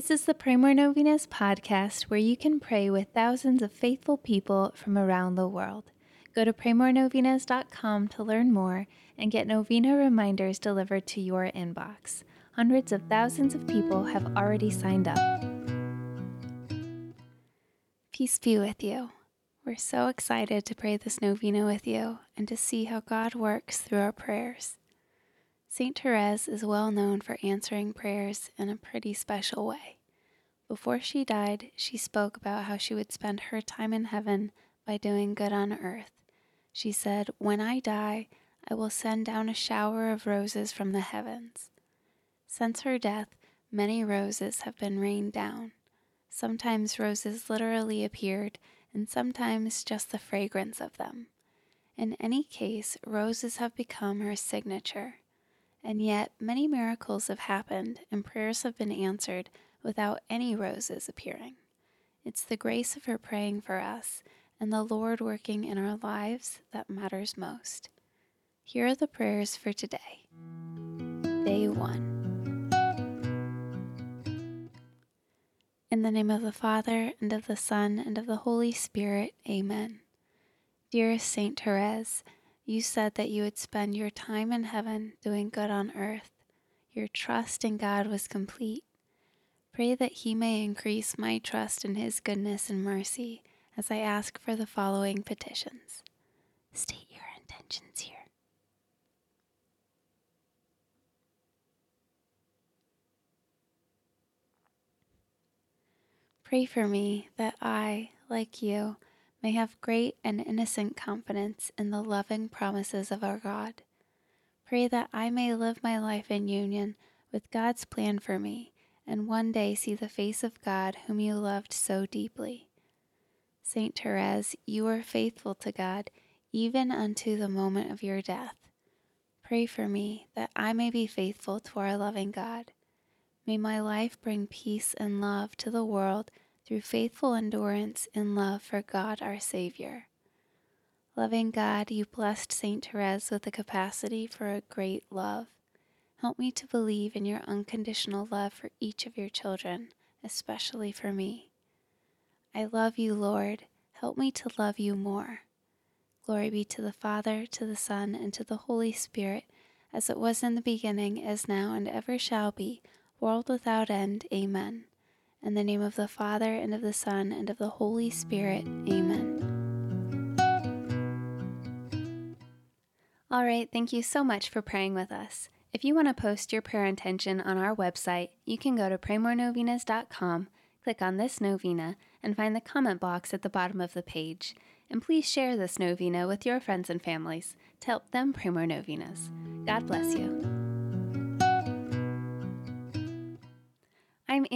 This is the Pray More Novenas podcast where you can pray with thousands of faithful people from around the world. Go to praymorenovenas.com to learn more and get novena reminders delivered to your inbox. Hundreds of thousands of people have already signed up. Peace be with you. We're so excited to pray this novena with you and to see how God works through our prayers. St. Therese is well known for answering prayers in a pretty special way. Before she died, she spoke about how she would spend her time in heaven by doing good on earth. She said, When I die, I will send down a shower of roses from the heavens. Since her death, many roses have been rained down. Sometimes roses literally appeared, and sometimes just the fragrance of them. In any case, roses have become her signature. And yet, many miracles have happened and prayers have been answered without any roses appearing. It's the grace of her praying for us and the Lord working in our lives that matters most. Here are the prayers for today. Day 1. In the name of the Father, and of the Son, and of the Holy Spirit, Amen. Dearest Saint Therese, you said that you would spend your time in heaven doing good on earth. Your trust in God was complete. Pray that He may increase my trust in His goodness and mercy as I ask for the following petitions. State your intentions here. Pray for me that I, like you, may have great and innocent confidence in the loving promises of our God. Pray that I may live my life in union with God's plan for me and one day see the face of God whom you loved so deeply. Saint Therese, you were faithful to God even unto the moment of your death. Pray for me that I may be faithful to our loving God. May my life bring peace and love to the world through faithful endurance in love for God our Savior. Loving God, you blessed St. Therese with the capacity for a great love. Help me to believe in your unconditional love for each of your children, especially for me. I love you, Lord. Help me to love you more. Glory be to the Father, to the Son, and to the Holy Spirit, as it was in the beginning, is now, and ever shall be, world without end. Amen. In the name of the Father, and of the Son, and of the Holy Spirit. Amen. All right, thank you so much for praying with us. If you want to post your prayer intention on our website, you can go to praymorenovenas.com, click on this novena, and find the comment box at the bottom of the page. And please share this novena with your friends and families to help them pray more novenas. God bless you.